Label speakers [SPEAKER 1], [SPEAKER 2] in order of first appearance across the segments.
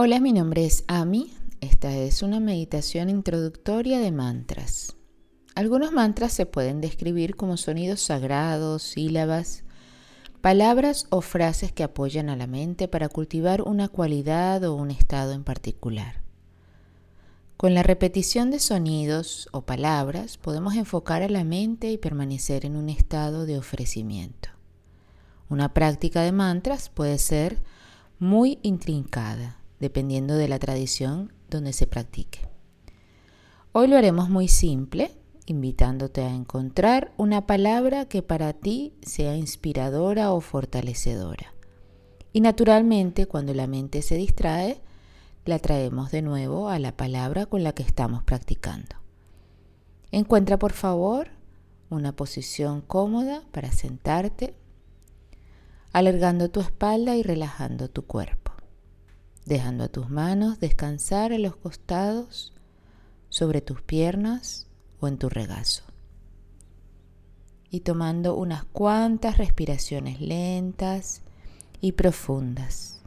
[SPEAKER 1] Hola, mi nombre es Ami. Esta es una meditación introductoria de mantras. Algunos mantras se pueden describir como sonidos sagrados, sílabas, palabras o frases que apoyan a la mente para cultivar una cualidad o un estado en particular. Con la repetición de sonidos o palabras podemos enfocar a la mente y permanecer en un estado de ofrecimiento. Una práctica de mantras puede ser muy intrincada, dependiendo de la tradición donde se practique. Hoy lo haremos muy simple, invitándote a encontrar una palabra que para ti sea inspiradora o fortalecedora. Y naturalmente, cuando la mente se distrae, la traemos de nuevo a la palabra con la que estamos practicando. Encuentra por favor una posición cómoda para sentarte, alargando tu espalda y relajando tu cuerpo, dejando a tus manos descansar a los costados sobre tus piernas o en tu regazo. Y tomando unas cuantas respiraciones lentas y profundas.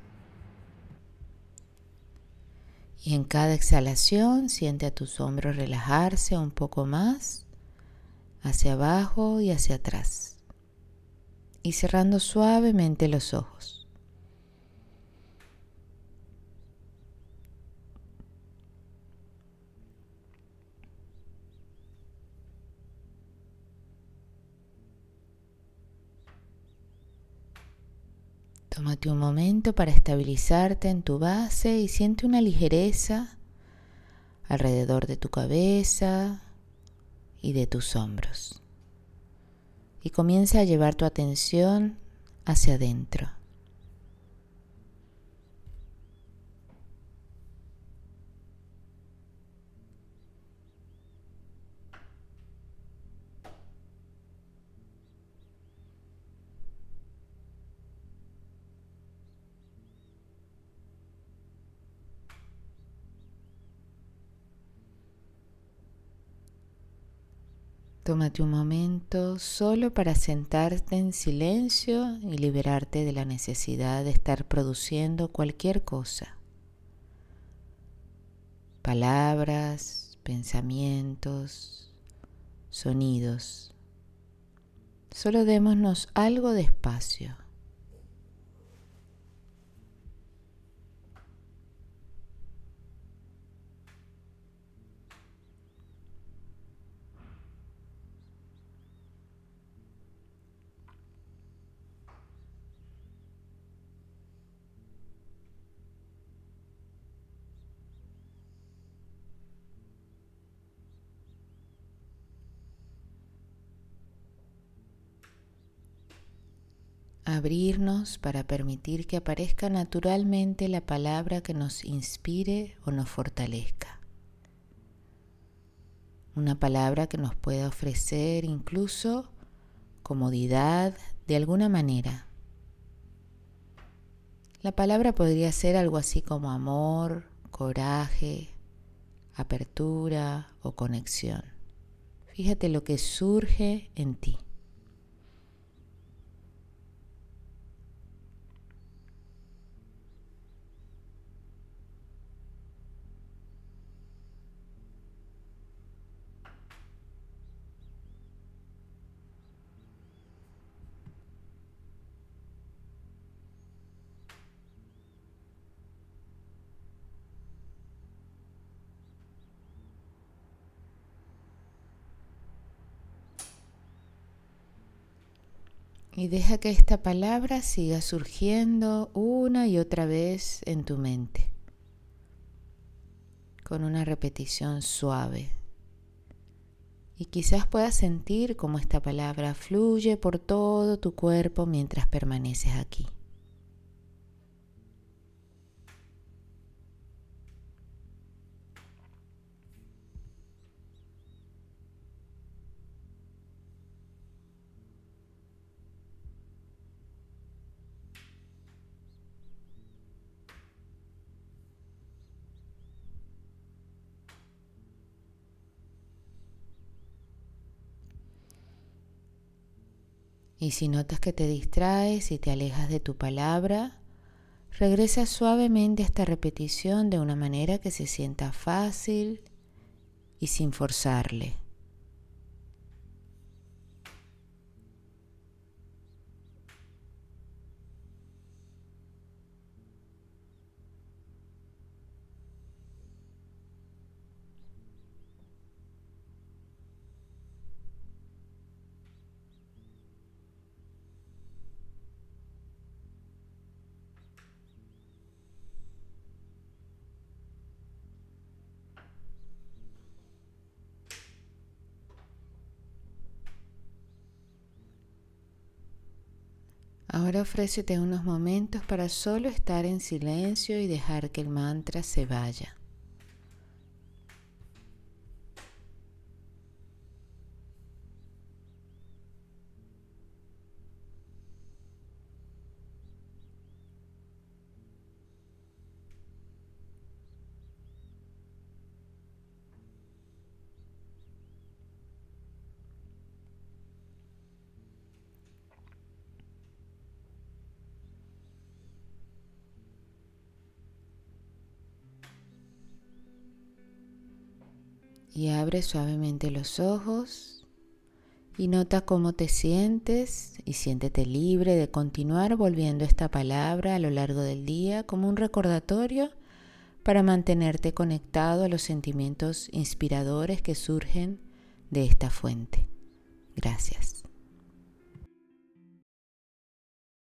[SPEAKER 1] Y en cada exhalación siente a tus hombros relajarse un poco más, hacia abajo y hacia atrás. Y cerrando suavemente los ojos. Tómate un momento para estabilizarte en tu base y siente una ligereza alrededor de tu cabeza y de tus hombros. Y comienza a llevar tu atención hacia adentro. Tómate un momento solo para sentarte en silencio y liberarte de la necesidad de estar produciendo cualquier cosa. Palabras, pensamientos, sonidos. Solo démonos algo de espacio. Abrirnos para permitir que aparezca naturalmente la palabra que nos inspire o nos fortalezca. Una palabra que nos pueda ofrecer incluso comodidad de alguna manera. La palabra podría ser algo así como amor, coraje, apertura o conexión. Fíjate lo que surge en ti. Y deja que esta palabra siga surgiendo una y otra vez en tu mente, con una repetición suave. Y quizás puedas sentir cómo esta palabra fluye por todo tu cuerpo mientras permaneces aquí. Y si notas que te distraes y te alejas de tu palabra, Regresa suavemente a esta repetición de una manera que se sienta fácil y sin forzarle. Ahora ofrécete unos momentos para solo estar en silencio y dejar que el mantra se vaya. Y abre suavemente los ojos y nota cómo te sientes y siéntete libre de continuar volviendo esta palabra a lo largo del día como un recordatorio para mantenerte conectado a los sentimientos inspiradores que surgen de esta fuente. Gracias.